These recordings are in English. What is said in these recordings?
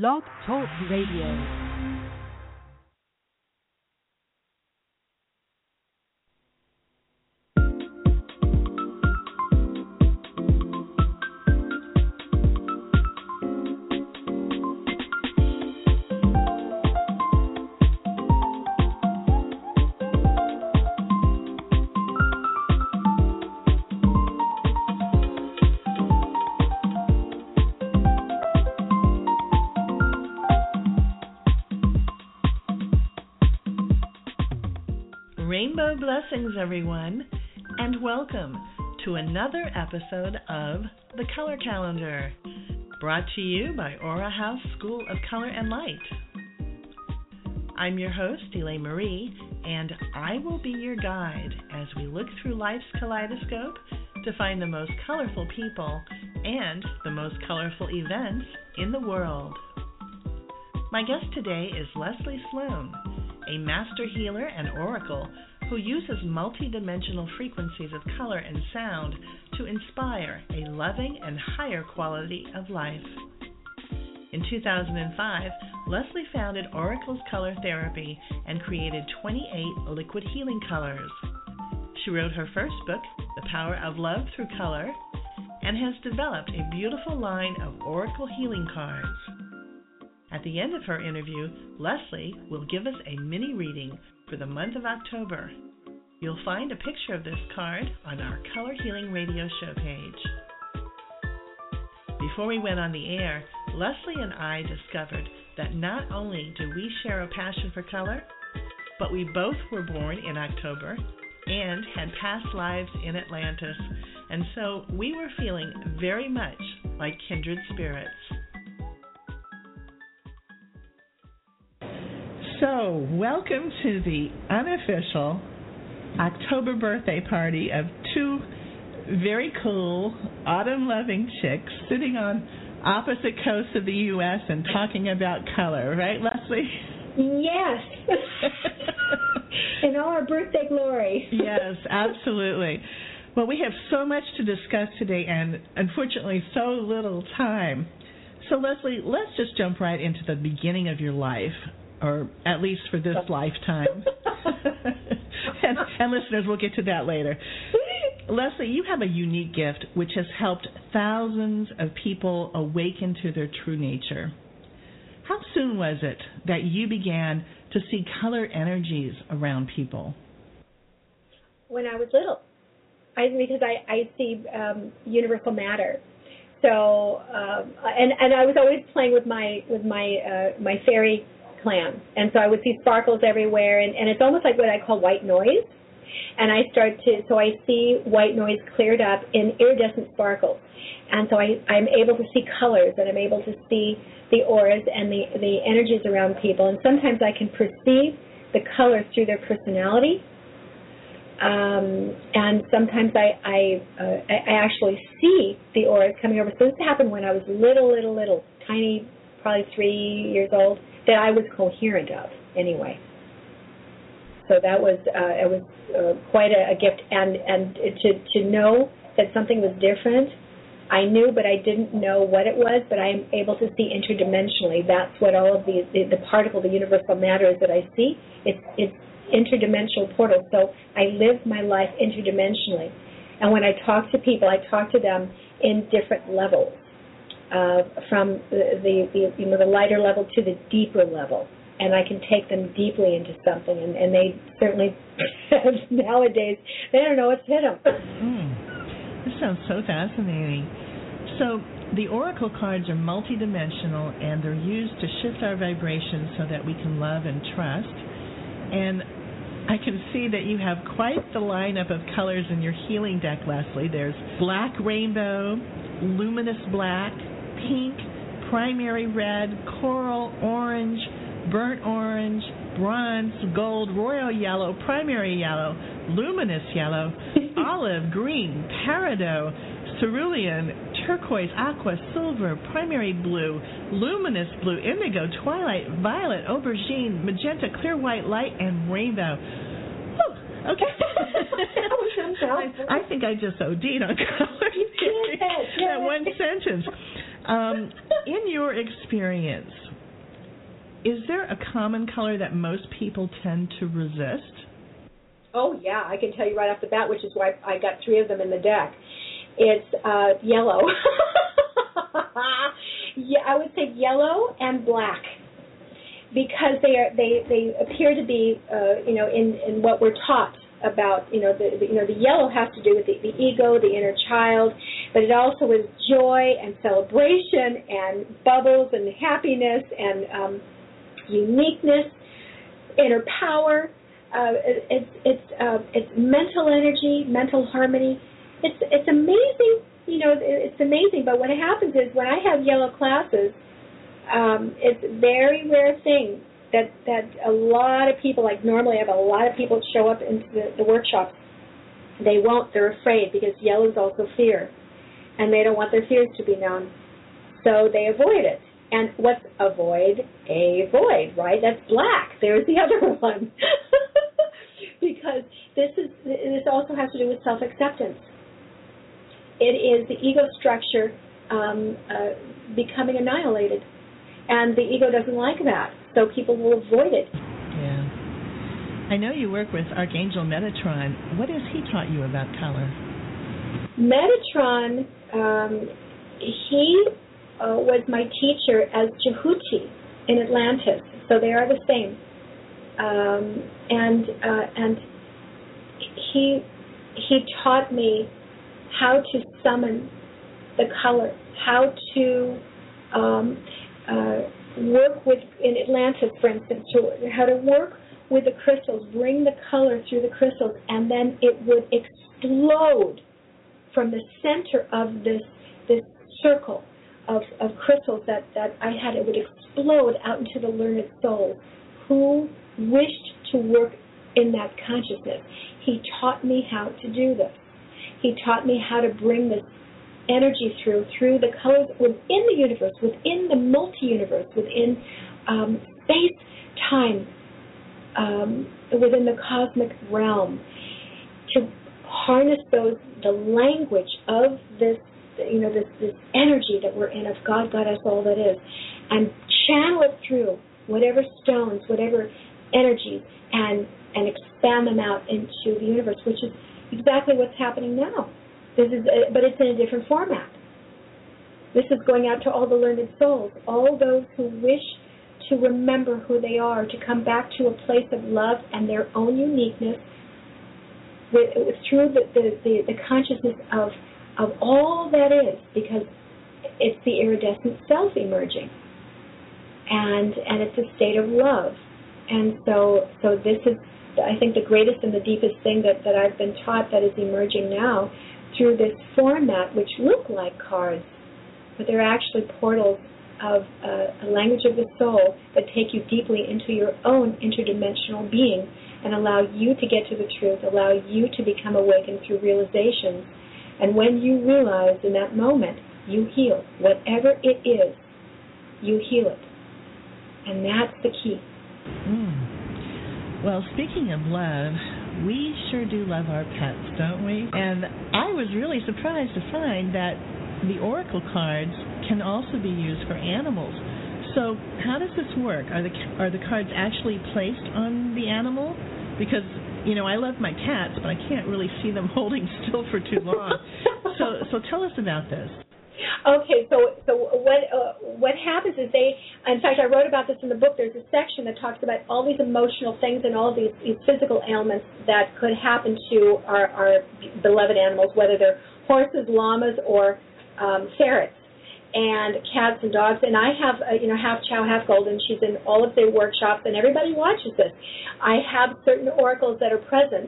Blog Talk Radio. Rainbow blessings, everyone, and welcome to another episode of The Color Calendar, brought to you by Aura House School of Color and Light. I'm your host, Eleyne-Mari, and I will be your guide as we look through life's kaleidoscope to find the most colorful people and the most colorful events in the world. My guest today is Leslie Sloane, a master healer and Auracle who uses multidimensional frequencies of color and sound to inspire a loving and higher quality of life. In 2005, Leslie founded Auracle's Color Therapy and created 28 liquid healing colors. She wrote her first book, The Power of Love Through Color, and has developed a beautiful line of Oracle healing cards. At the end of her interview, Leslie will give us a mini reading for the month of October. You'll find a picture of this card on our Color Healing Radio show page. Before we went on the air, Leslie and I discovered that not only do we share a passion for color, but we both were born in October and had past lives in Atlantis, and so we were feeling very much like kindred spirits. So, welcome to the unofficial October birthday party of two very cool autumn loving chicks sitting on opposite coasts of the U.S. and talking about color, right, Leslie? Yes. In all our birthday glory. yes, absolutely. Well, we have so much to discuss today and unfortunately so little time. So, Leslie, let's just jump right into the beginning of your life or at least for this lifetime. and, and listeners, we'll get to that later. Leslie, you have a unique gift which has helped thousands of people awaken to their true nature. How soon was it that you began to see color energies around people? When I was little, I, because I, I see um, universal matter. So, um, and and I was always playing with my with my uh, my fairy plan. And so I would see sparkles everywhere, and, and it's almost like what I call white noise. And I start to, so I see white noise cleared up in iridescent sparkles. And so I, I'm able to see colors, and I'm able to see the auras and the, the energies around people. And sometimes I can perceive the colors through their personality. Um, and sometimes I I, uh, I actually see the auras coming over. So this happened when I was little, little, little, tiny, probably three years old that I was coherent of anyway. So that was uh, it was uh, quite a, a gift, and and to to know that something was different. I knew, but I didn't know what it was. But I am able to see interdimensionally. That's what all of the the, the particle, the universal matter is that I see. It's it's interdimensional portal. So I live my life interdimensionally, and when I talk to people, I talk to them in different levels uh, from the, the, the you know the lighter level to the deeper level, and I can take them deeply into something, and, and they certainly nowadays they don't know what's hit them. Mm. This sounds so fascinating. So the Auracle cards are multidimensional, and they're used to shift our vibrations so that we can love and trust. And I can see that you have quite the lineup of colors in your healing deck, Leslie. There's black rainbow, luminous black, pink, primary red, coral orange, burnt orange, bronze, gold, royal yellow, primary yellow, luminous yellow, olive, green, peridot, cerulean, turquoise, aqua, silver, primary blue, luminous blue, indigo, twilight, violet, aubergine, magenta, clear white, light, and rainbow. Whew, okay. I, I think I just OD'd on color. that one sentence. Um, in your experience, is there a common color that most people tend to resist? Oh yeah, I can tell you right off the bat, which is why I got three of them in the deck. It's uh, yellow. yeah, I would say yellow and black because they are they they appear to be uh, you know in in what we're taught about you know the, the you know the yellow has to do with the, the ego, the inner child, but it also is joy and celebration and bubbles and happiness and um, uniqueness, inner power. Uh, it, it's it's uh, it's mental energy, mental harmony. It's it's amazing, you know. It's amazing. But what happens is when I have yellow classes, um, it's a very rare thing that that a lot of people like normally I have a lot of people show up into the, the workshops. They won't. They're afraid because yellow is also fear, and they don't want their fears to be known, so they avoid it. And what's avoid? A void, right? That's black. There's the other one. because this is this also has to do with self-acceptance. It is the ego structure um, uh, becoming annihilated, and the ego doesn't like that so people will avoid it. Yeah. I know you work with Archangel Metatron. What has he taught you about color? Metatron, um, he uh, was my teacher as Jehuti in Atlantis, so they are the same. Um, and uh, and he he taught me how to summon the color, how to um, uh, work with in Atlantis, for instance, to how to work with the crystals, bring the color through the crystals, and then it would explode from the center of this this circle of, of crystals that, that I had. It would explode out into the learned souls who wished to work in that consciousness. He taught me how to do this. He taught me how to bring this energy through, through the colors within the universe, within the multi-universe, within um, space, time, um, within the cosmic realm, to harness those the language of this, you know, this this energy that we're in of God, Goddess, all that is, and channel it through whatever stones, whatever energies, and and expand them out into the universe, which is exactly what's happening now. This is, a, but it's in a different format. This is going out to all the learned souls, all those who wish to remember who they are, to come back to a place of love and their own uniqueness with, through the, the, the, the consciousness of, of all that is, because it's the iridescent self emerging. And, and it's a state of love. And so, so this is, I think, the greatest and the deepest thing that, that I've been taught that is emerging now through this format, which look like cards, but they're actually portals of a language of the soul that take you deeply into your own interdimensional being and allow you to get to the truth, allow you to become awakened through realizations. And when you realize in that moment, you heal. Whatever it is, you heal it. And that's the key. Mm. Well, speaking of love, we sure do love our pets, don't we? And I was really surprised to find that the Auracle cards can also be used for animals. So how does this work? Are the are the cards actually placed on the animal? Because you know I love my cats, but I can't really see them holding still for too long. so so tell us about this. Okay, so so what uh, what happens is they. In fact, I wrote about this in the book. There's a section that talks about all these emotional things and all these, these physical ailments that could happen to our, our beloved animals, whether they're horses, llamas, or um, ferrets, and cats and dogs. And I have uh, you know half Chow, half Golden. She's in all of their workshops, and everybody watches this. I have certain oracles that are present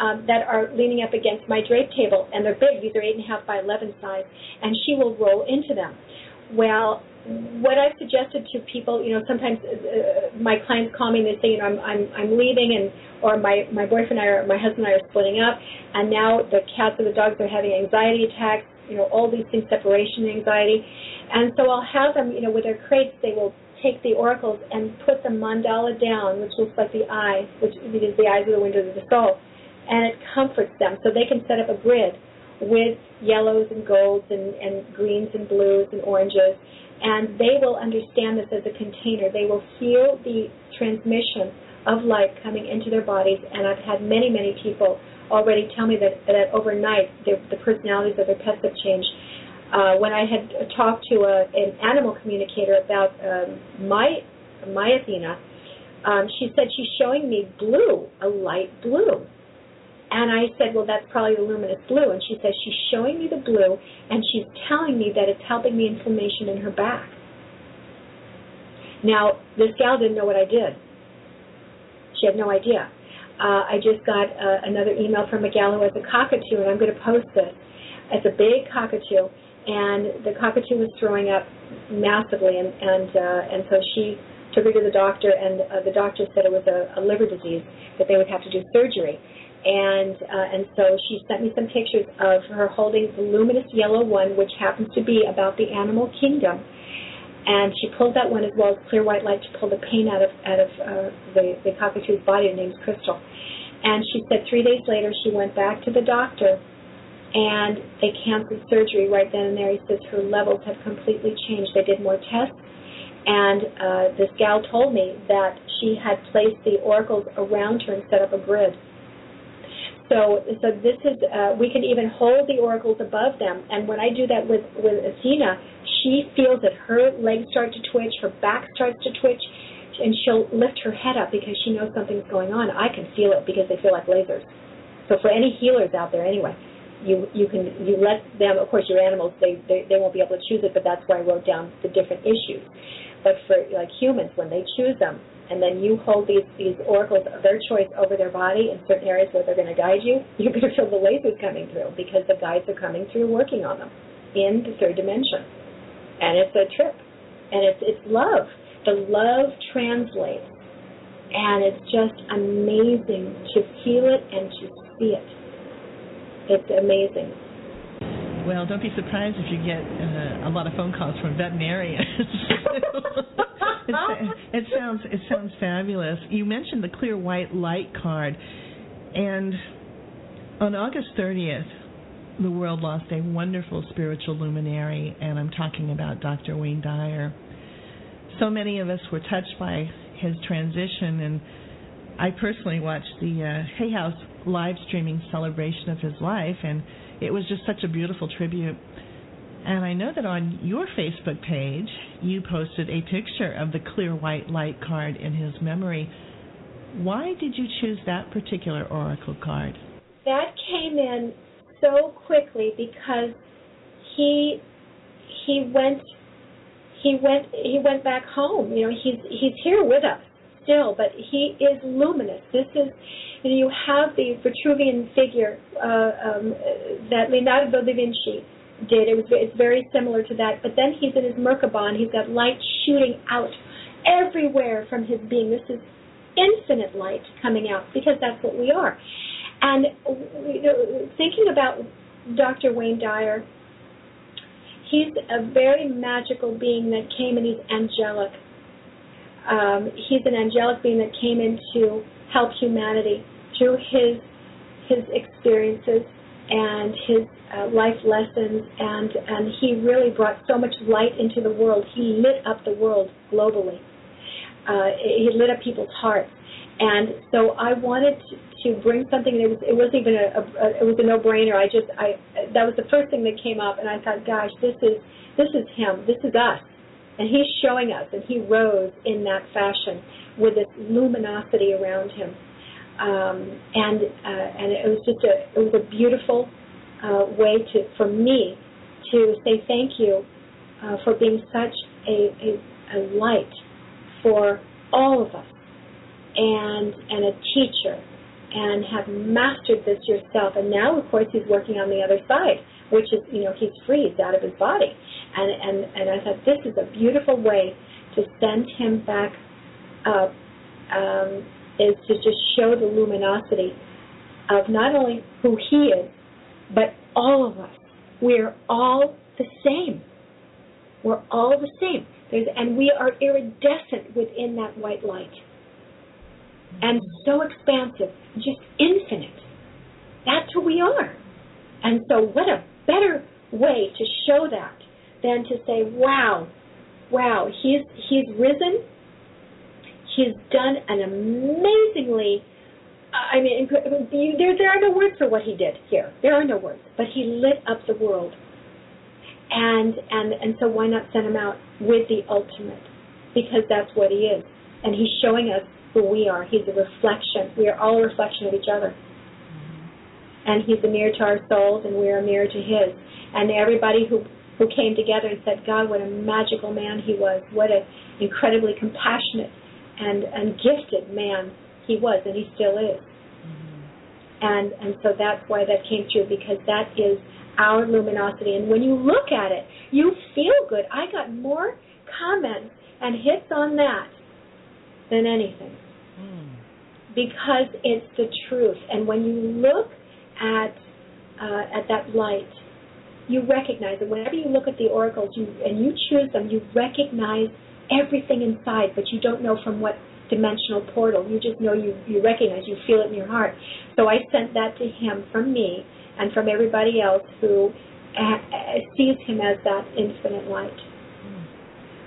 um, that are leaning up against my drape table, and they're big. These are eight and a half by eleven size, and she will roll into them. Well, what I've suggested to people, you know, sometimes uh, my clients call me and they say, you know, I'm I'm I'm leaving and or my my boyfriend and I or my husband and I are splitting up, and now the cats or the dogs are having anxiety attacks, you know, all these things, separation anxiety, and so I'll have them, you know, with their crates, they will take the oracles and put the mandala down, which looks like the eye, which because the eyes are the windows of the soul, and it comforts them, so they can set up a grid with yellows and golds and, and greens and blues and oranges and they will understand this as a container. They will feel the transmission of light coming into their bodies, and I've had many, many people already tell me that, that overnight the personalities of their pets have changed. Uh, when I had talked to a, an animal communicator about um, my my Athena, um, she said she's showing me blue, a light blue. And I said, well, that's probably the luminous blue. And she says, she's showing me the blue, and she's telling me that it's helping the inflammation in her back. Now, this gal didn't know what I did. She had no idea. Uh, I just got uh, another email from a gal who has a cockatoo, and I'm going to post this. It's a big cockatoo, and the cockatoo was throwing up massively, and and uh, and so she took her to the doctor, and uh, the doctor said it was a, a liver disease that they would have to do surgery and uh, and so she sent me some pictures of her holding the luminous yellow one, which happens to be about the animal kingdom. And she pulled that one as well as clear white light to pull the pain out of out of uh, the the cockatoo's body. Her name's Crystal. And she said three days later she went back to the doctor, and they canceled surgery right then and there. He says her levels have completely changed. They did more tests, and uh, this gal told me that she had placed the oracles around her and set up a grid so, so this is uh, we can even hold the oracles above them. And when I do that with with Athena, she feels that her legs start to twitch, her back starts to twitch, and she'll lift her head up because she knows something's going on. I can feel it because they feel like lasers. So for any healers out there, anyway, you you can you let them. Of course, your animals they they, they won't be able to choose it, but that's why I wrote down the different issues. But for like humans, when they choose them, and then you hold these these oracles of their choice over their body in certain areas where they're going to guide you, you're going to feel the lasers coming through because the guides are coming through working on them in the third dimension. And it's a trip. And it's it's love. The love translates. And it's just amazing to feel it and to see it. It's amazing. Well, don't be surprised if you get uh, a lot of phone calls from veterinarians. it, sounds it sounds fabulous. You mentioned the clear white light card, and on August 30th, the world lost a wonderful spiritual luminary, and I'm talking about Dr. Wayne Dyer. So many of us were touched by his transition, and I personally watched the uh, Hay House live streaming celebration of his life, and it was just such a beautiful tribute and I know that on your Facebook page, you posted a picture of the clear white light card in his memory. Why did you choose that particular oracle card? That came in so quickly because he he went he went he went back home. You know, he's he's here with us still, but he is luminous. This is you know you have the Vitruvian figure uh, um, that Leonardo da Vinci did. It was it's very similar to that. But then he's in his Merkaba. He's got light shooting out everywhere from his being. This is infinite light coming out because that's what we are. And you know, thinking about Dr. Wayne Dyer, he's a very magical being that came and he's angelic. Um, he's an angelic being that came in to help humanity through his his experiences and his uh, life lessons, and and he really brought so much light into the world. He lit up the world globally. Uh, he lit up people's hearts, and so I wanted to, to bring something. And It was it wasn't even a, a, it was a no brainer. I just I that was the first thing that came up, and I thought, gosh, this is this is him. This is us, and he's showing us, and he rose in that fashion with this luminosity around him. Um, and uh, and it was just a it was a beautiful uh, way to for me to say thank you uh, for being such a, a, a light for all of us and and a teacher and have mastered this yourself and now of course he's working on the other side which is you know he's free he's out of his body And, and, and I thought, this is a beautiful way to send him back up, um, is to just show the luminosity of not only who he is, but all of us. We're all the same. We're all the same. There's, and we are iridescent within that white light. And so expansive, just infinite. That's who we are. And so, what a better way to show that than to say, wow, wow, he's, he's risen. He's done an amazingly I mean, there there are no words for what he did here. There are no words, but he lit up the world, and and and so why not send him out with the ultimate? Because that's what he is, and he's showing us who we are. He's a reflection. We are all a reflection of each other, mm-hmm. and he's a mirror to our souls, and we are a mirror to his. And everybody who who came together and said, God, what a magical man he was. What an incredibly compassionate and and gifted man he was and he still is. Mm-hmm. And and so that's why that came through because that is our luminosity. And when you look at it, you feel good. I got more comments and hits on that than anything. Mm. Because it's the truth. And when you look at uh, at that light, you recognize it. Whenever you look at the oracles you and you choose them, you recognize everything inside, but you don't know from what dimensional portal. You just know you, you recognize, you feel it in your heart. So I sent that to him from me and from everybody else who uh, sees him as that infinite light.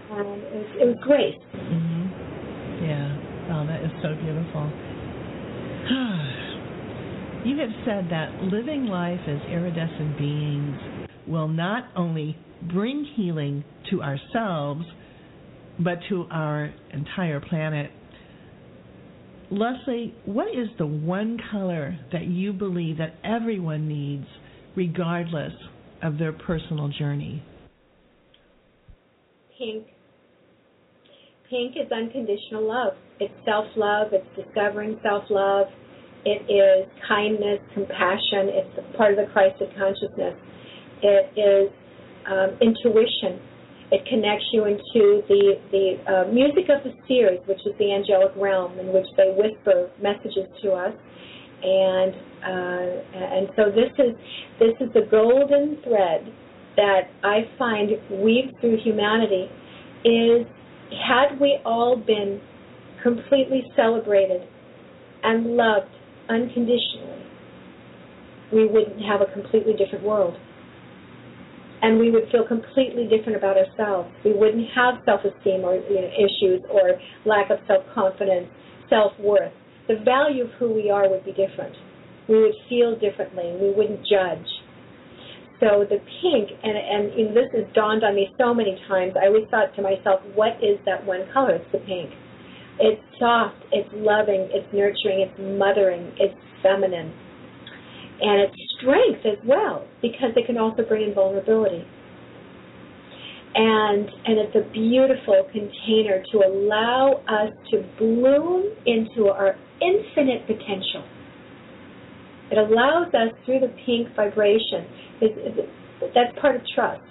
And it was, it was great. Mm-hmm. Yeah. Oh, that is so beautiful. you have said that living life as iridescent beings will not only bring healing to ourselves, but to our entire planet Leslie, what is the one color that you believe that everyone needs, regardless of their personal journey? Pink. Pink is unconditional love. It's self love, it's discovering self love, it is kindness, compassion, it's part of the Christ of consciousness, it is um, intuition, it connects you into the the uh, music of the seers, which is the angelic realm, in which they whisper messages to us, and uh, and so this is this is the golden thread that I find weaves through humanity. Is had we all been completely celebrated and loved unconditionally, we wouldn't have a completely different world and we would feel completely different about ourselves. We wouldn't have self-esteem or you know, issues or lack of self-confidence, self-worth. The value of who we are would be different. We would feel differently. We wouldn't judge. So the pink, and, and, and this has dawned on me so many times. I always thought to myself, what is that one color? It's the pink. It's soft, it's loving, it's nurturing, it's mothering, it's feminine and its strength as well, because it can also bring in vulnerability. And and it's a beautiful container to allow us to bloom into our infinite potential. It allows us through the pink vibration. that's part of trust.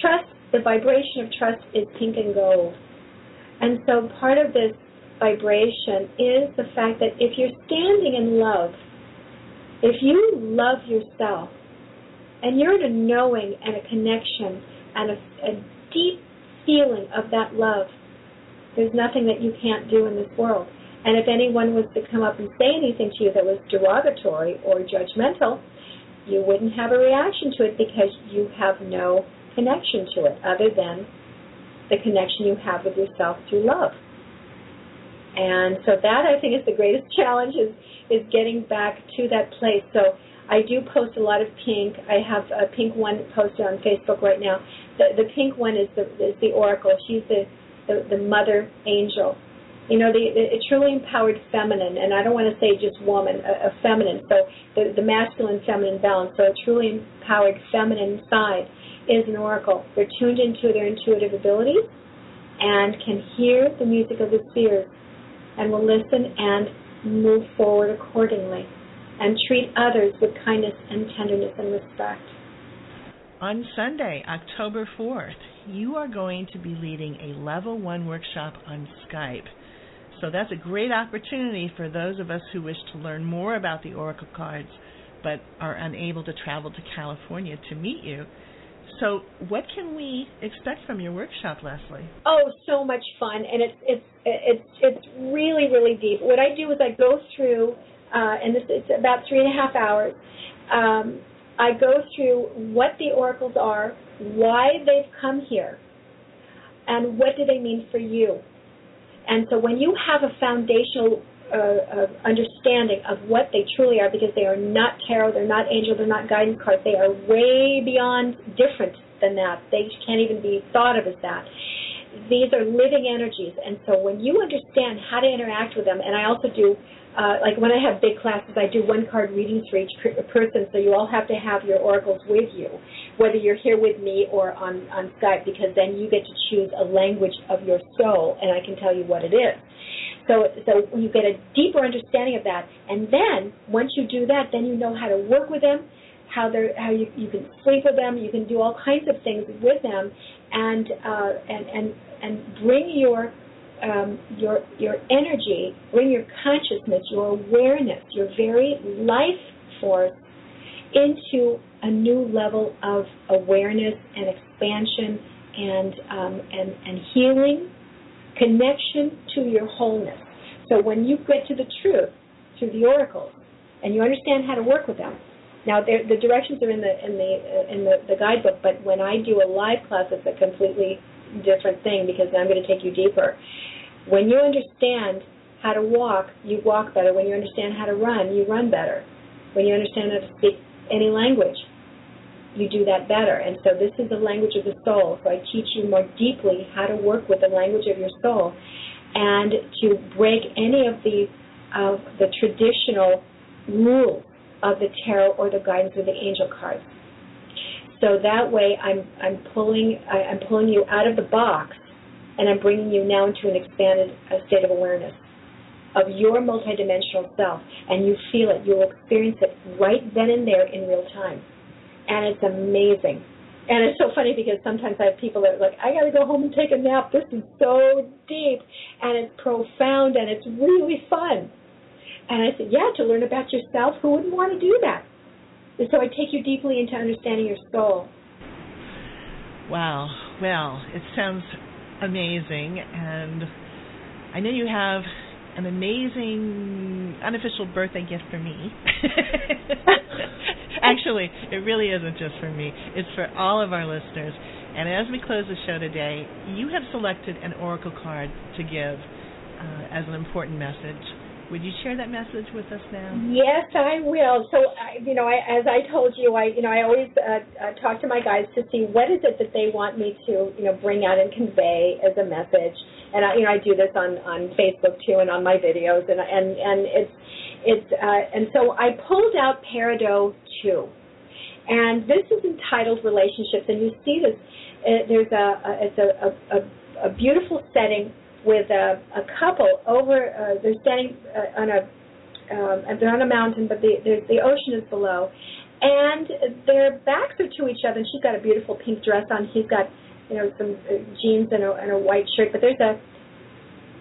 Trust, the vibration of trust is pink and gold. And so part of this vibration is the fact that if you're standing in love, if you love yourself and you're in a knowing and a connection and a, a deep feeling of that love, there's nothing that you can't do in this world. And if anyone was to come up and say anything to you that was derogatory or judgmental, you wouldn't have a reaction to it because you have no connection to it other than the connection you have with yourself through love. And so that I think is the greatest challenge is is getting back to that place. So I do post a lot of pink. I have a pink one posted on Facebook right now. The the pink one is the is the oracle. She's the the, the mother angel. You know, the, the truly empowered feminine, and I don't want to say just woman, a, a feminine. So the, the masculine feminine balance. So a truly empowered feminine side is an oracle. They're tuned into their intuitive abilities and can hear the music of the spheres and will listen and move forward accordingly and treat others with kindness and tenderness and respect. on Sunday, October 4th, you are going to be leading a level one workshop on Skype. So that's a great opportunity for those of us who wish to learn more about the Auracle cards but are unable to travel to California to meet you. So, what can we expect from your workshop, Leslie? Oh, so much fun, and it's it's it's it's really really deep. What I do is I go through, uh, and this it's about three and a half hours. Um, I go through what the oracles are, why they've come here, and what do they mean for you. And so when you have a foundational understanding of what they truly are, because they are not tarot, they're not angel, they're not guidance cards, they are way beyond different than that. They can't even be thought of as that. These are living energies, and so when you understand how to interact with them, and I also do uh, like when I have big classes, I do one card readings for each person, so you all have to have your oracles with you, whether you're here with me or on, on Skype, because then you get to choose a language of your soul, and I can tell you what it is. So, so you get a deeper understanding of that, and then once you do that, then you know how to work with them, how they how you, you can sleep with them, you can do all kinds of things with them, and uh, and and and bring your um, your your energy, bring your consciousness, your awareness, your very life force into a new level of awareness and expansion and um, and and healing, connection to your wholeness. So when you get to the truth through the oracles, and you understand how to work with them. Now the directions are in the in the in the, the guidebook, but when I do a live class, it's a completely different thing because I'm going to take you deeper. When you understand how to walk, you walk better. When you understand how to run, you run better. When you understand how to speak any language, you do that better. And so this is the language of the soul. So I teach you more deeply how to work with the language of your soul and to break any of the of the traditional rules of the tarot or the guidance of the angel cards. So that way, I'm I'm pulling I'm pulling you out of the box and I'm bringing you now into an expanded uh, state of awareness of your multidimensional self, and you feel it. You will experience it right then and there in real time, and it's amazing. And it's so funny because sometimes I have people that are like, I got to go home and take a nap. This is so deep, and it's profound, and it's really fun. And I said, Yeah, to learn about yourself, who wouldn't want to do that? And so I take you deeply into understanding your soul. Wow. Well, it sounds amazing, and I know you have an amazing unofficial birthday gift for me. Actually, it really isn't just for me, it's for all of our listeners. And as we close the show today, you have selected an oracle card to give uh, as an important message. Would you share that message with us now? Yes, I will. So, I, you know, I, as I told you, I, you know, I always uh, uh, talk to my guys to see what is it that they want me to, you know, bring out and convey as a message. And I, you know, I do this on on Facebook too, and on my videos, and and and it's it's uh, and so I pulled out Peridot two, and this is entitled Relationships, and you see this. Uh, there's a, a it's a, a, a beautiful setting with a, a couple over. Uh, they're standing uh, on a um, they're on a mountain, but the, the the ocean is below, and their backs are to each other. And she's got a beautiful pink dress on. He's got you know some uh, jeans and a, and a white shirt, but there's a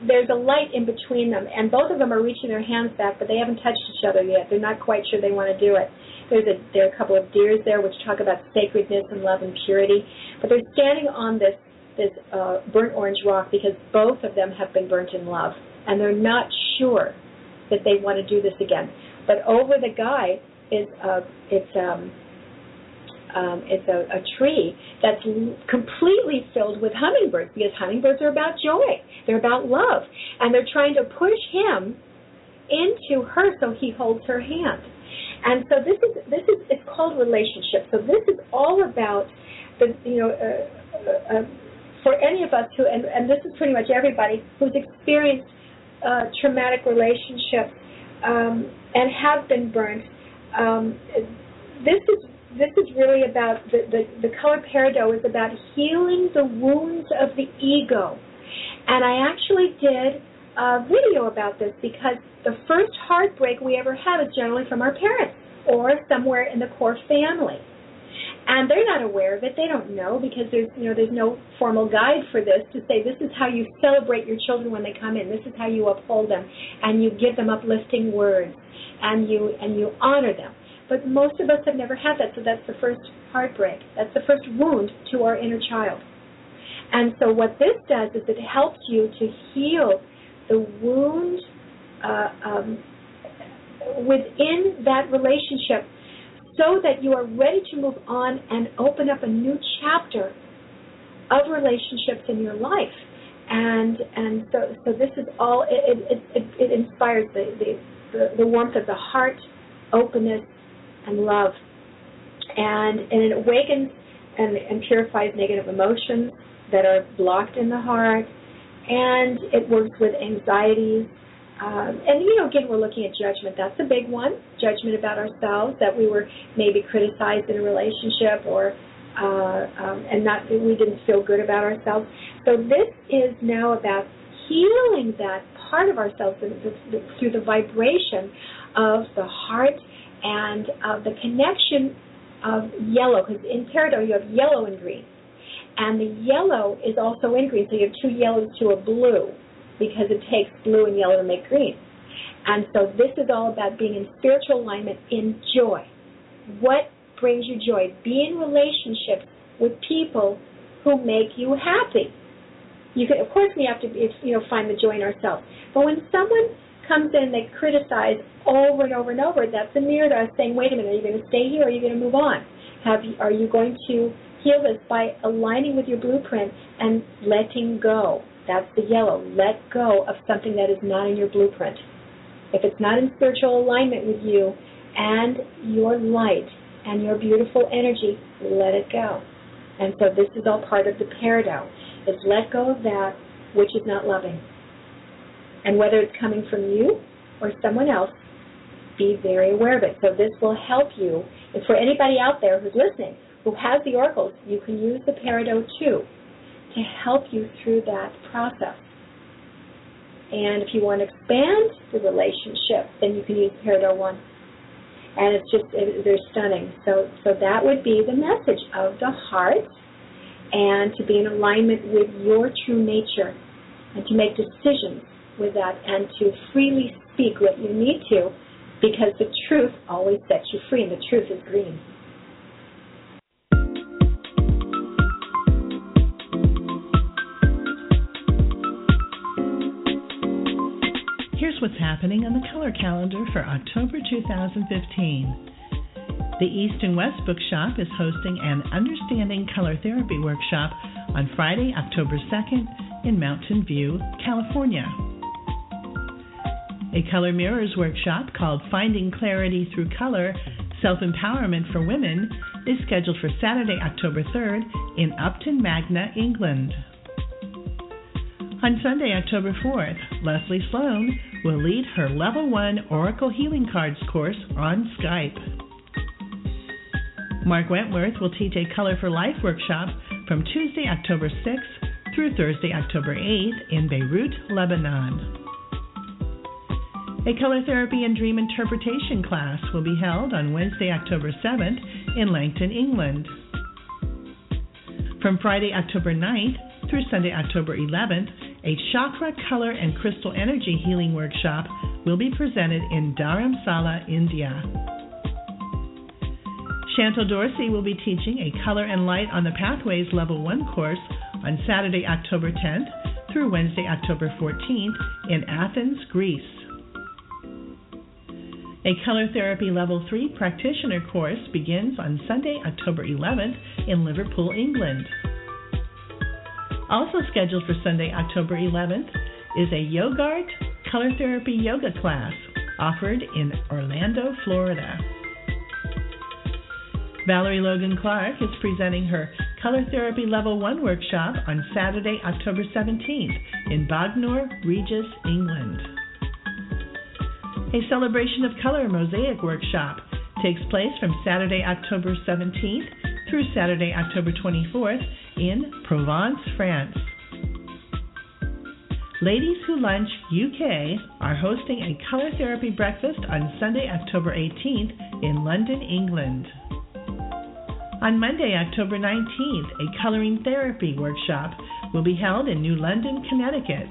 there's a light in between them, and both of them are reaching their hands back, but they haven't touched each other yet. They're not quite sure they want to do it. There's a there are a couple of deers there which talk about sacredness and love and purity, but they're standing on this this uh, burnt orange rock because both of them have been burnt in love, and they're not sure that they want to do this again. But over the guy is a it's um, um, it's a, a tree that's completely filled with hummingbirds because hummingbirds are about joy, they're about love, and they're trying to push him into her so he holds her hand. And so this is this is it's called relationship. So this is all about the you know. Uh, uh, uh for any of us who, and, and this is pretty much everybody, who's experienced uh, traumatic relationships um, and have been burnt, um, this is this is really about the, the, the color peridot is about healing the wounds of the ego. And I actually did a video about this because the first heartbreak we ever have is generally from our parents or somewhere in the core family. and they're not aware of it. They don't know because there's you know there's no formal guide for this to say this is how you celebrate your children when they come in. This is how you uphold them, and you give them uplifting words, and you and you honor them. But most of us have never had that, so that's the first heartbreak. That's the first wound to our inner child. And so what this does is it helps you to heal the wound uh, um, within that relationship so that you are ready to move on and open up a new chapter of relationships in your life. And and so so this is all it it, it, it inspires the, the, the, the warmth of the heart, openness, and love. And and it awakens and, and purifies negative emotions that are blocked in the heart. And it works with anxieties um, and you know, again, we're looking at judgment. That's a big one. Judgment about ourselves that we were maybe criticized in a relationship, or uh, um, and not we didn't feel good about ourselves. So this is now about healing that part of ourselves through the vibration of the heart and of the connection of yellow. Because in peridot you have yellow and green, and the yellow is also in green. So you have two yellows to a blue because it takes blue and yellow to make green. And so this is all about being in spiritual alignment in joy. What brings you joy? Be in relationships with people who make you happy. You can, of course, we have to, you know, find the joy in ourselves. But when someone comes in, they criticize over and over and over. That's a mirror to us saying, "Wait a minute, are you going to stay here, or are you going to move on? Have you, are you going to heal this by aligning with your blueprint and letting go?" That's the yellow. Let go of something that is not in your blueprint. If it's not in spiritual alignment with you and your light and your beautiful energy, let it go. And so this is all part of the peridot. Is let go of that which is not loving. And whether it's coming from you or someone else, be very aware of it. So this will help you. And for anybody out there who's listening who has the oracles, you can use the peridot too to help you through that process. And if you want to expand the relationship, then you can use Peridot 1. And it's just, it, they're stunning. So, so that would be the message of the heart and to be in alignment with your true nature and to make decisions with that and to freely speak what you need to because the truth always sets you free and the truth is green. Here's what's happening on the color calendar for October 2015. The East and West Bookshop is hosting an Understanding Color Therapy workshop on Friday, October 2nd in Mountain View, California. A Color Mirrors workshop called Finding Clarity Through Color Self Empowerment for Women is scheduled for Saturday, October 3rd in Upton Magna, England. On Sunday, October 4th, Leslie Sloane will lead her Level 1 Auracle Healing Cards course on Skype. Mark Wentworth will teach a Color for Life workshop from Tuesday, October 6th through Thursday, October 8th in Beirut, Lebanon. A color therapy and dream interpretation class will be held on Wednesday, October 7th in Langton, England. From Friday, October 9th through Sunday, October 11th, a chakra, color, and crystal energy healing workshop will be presented in Dharamsala, India. Chantal Dorsey will be teaching a Color and Light on the Pathways Level 1 course on Saturday, October 10th through Wednesday, October 14th in Athens, Greece. A Color Therapy Level 3 practitioner course begins on Sunday, October 11th in Liverpool, England. Also scheduled for Sunday, October 11th, is a Yogart Color Therapy Yoga class offered in Orlando, Florida. Valerie Logan Clark is presenting her Color Therapy Level 1 workshop on Saturday, October 17th in Bognor Regis, England. A Celebration of Color Mosaic workshop takes place from Saturday, October 17th through Saturday, October 24th in Provence, France. Ladies Who Lunch UK are hosting a color therapy breakfast on Sunday, October 18th in London, England. On Monday, October 19th, a coloring therapy workshop will be held in New London, Connecticut.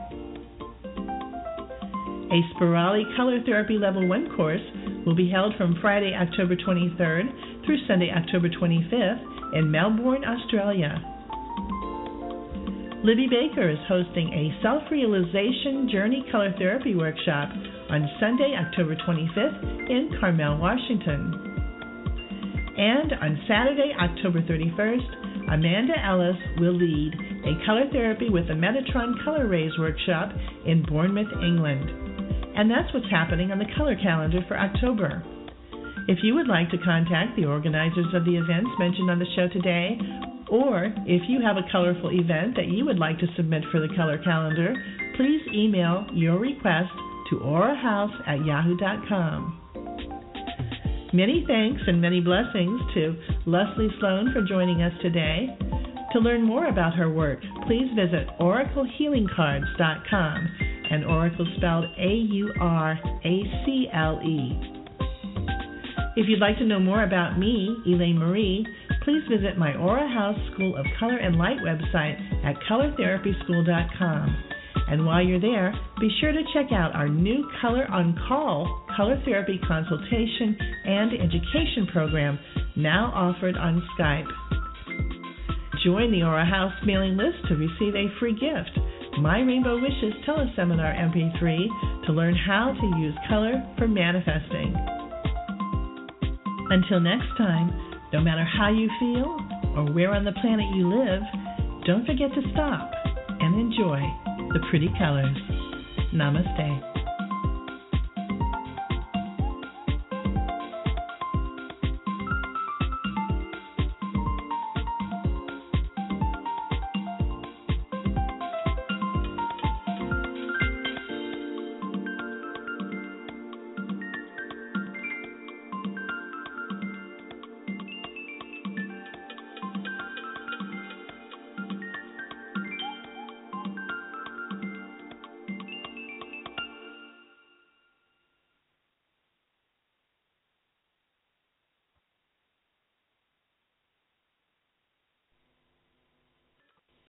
A Spirali Color Therapy Level 1 course will be held from Friday, October 23rd through Sunday, October 25th in Melbourne, Australia. Libby Baker is hosting a self realization journey color therapy workshop on Sunday, October 25th in Carmel, Washington. And on Saturday, October 31st, Amanda Ellis will lead a color therapy with the Metatron Color Rays workshop in Bournemouth, England. And that's what's happening on the color calendar for October. If you would like to contact the organizers of the events mentioned on the show today, or if you have a colorful event that you would like to submit for the color calendar, please email your request to aurahouse at yahoo.com. Many thanks and many blessings to Leslie Sloane for joining us today. To learn more about her work, please visit auraclehealingcards.com and Auracle spelled A U R A C L E. If you'd like to know more about me, Eleyne-Mari, please visit my Aura House School of Color and Light website at colortherapyschool.com. And while you're there, be sure to check out our new Color on Call color therapy consultation and education program now offered on Skype. Join the Aura House mailing list to receive a free gift my Rainbow Wishes Teleseminar MP3 to learn how to use color for manifesting. Until next time, no matter how you feel or where on the planet you live, don't forget to stop and enjoy the pretty colors. Namaste.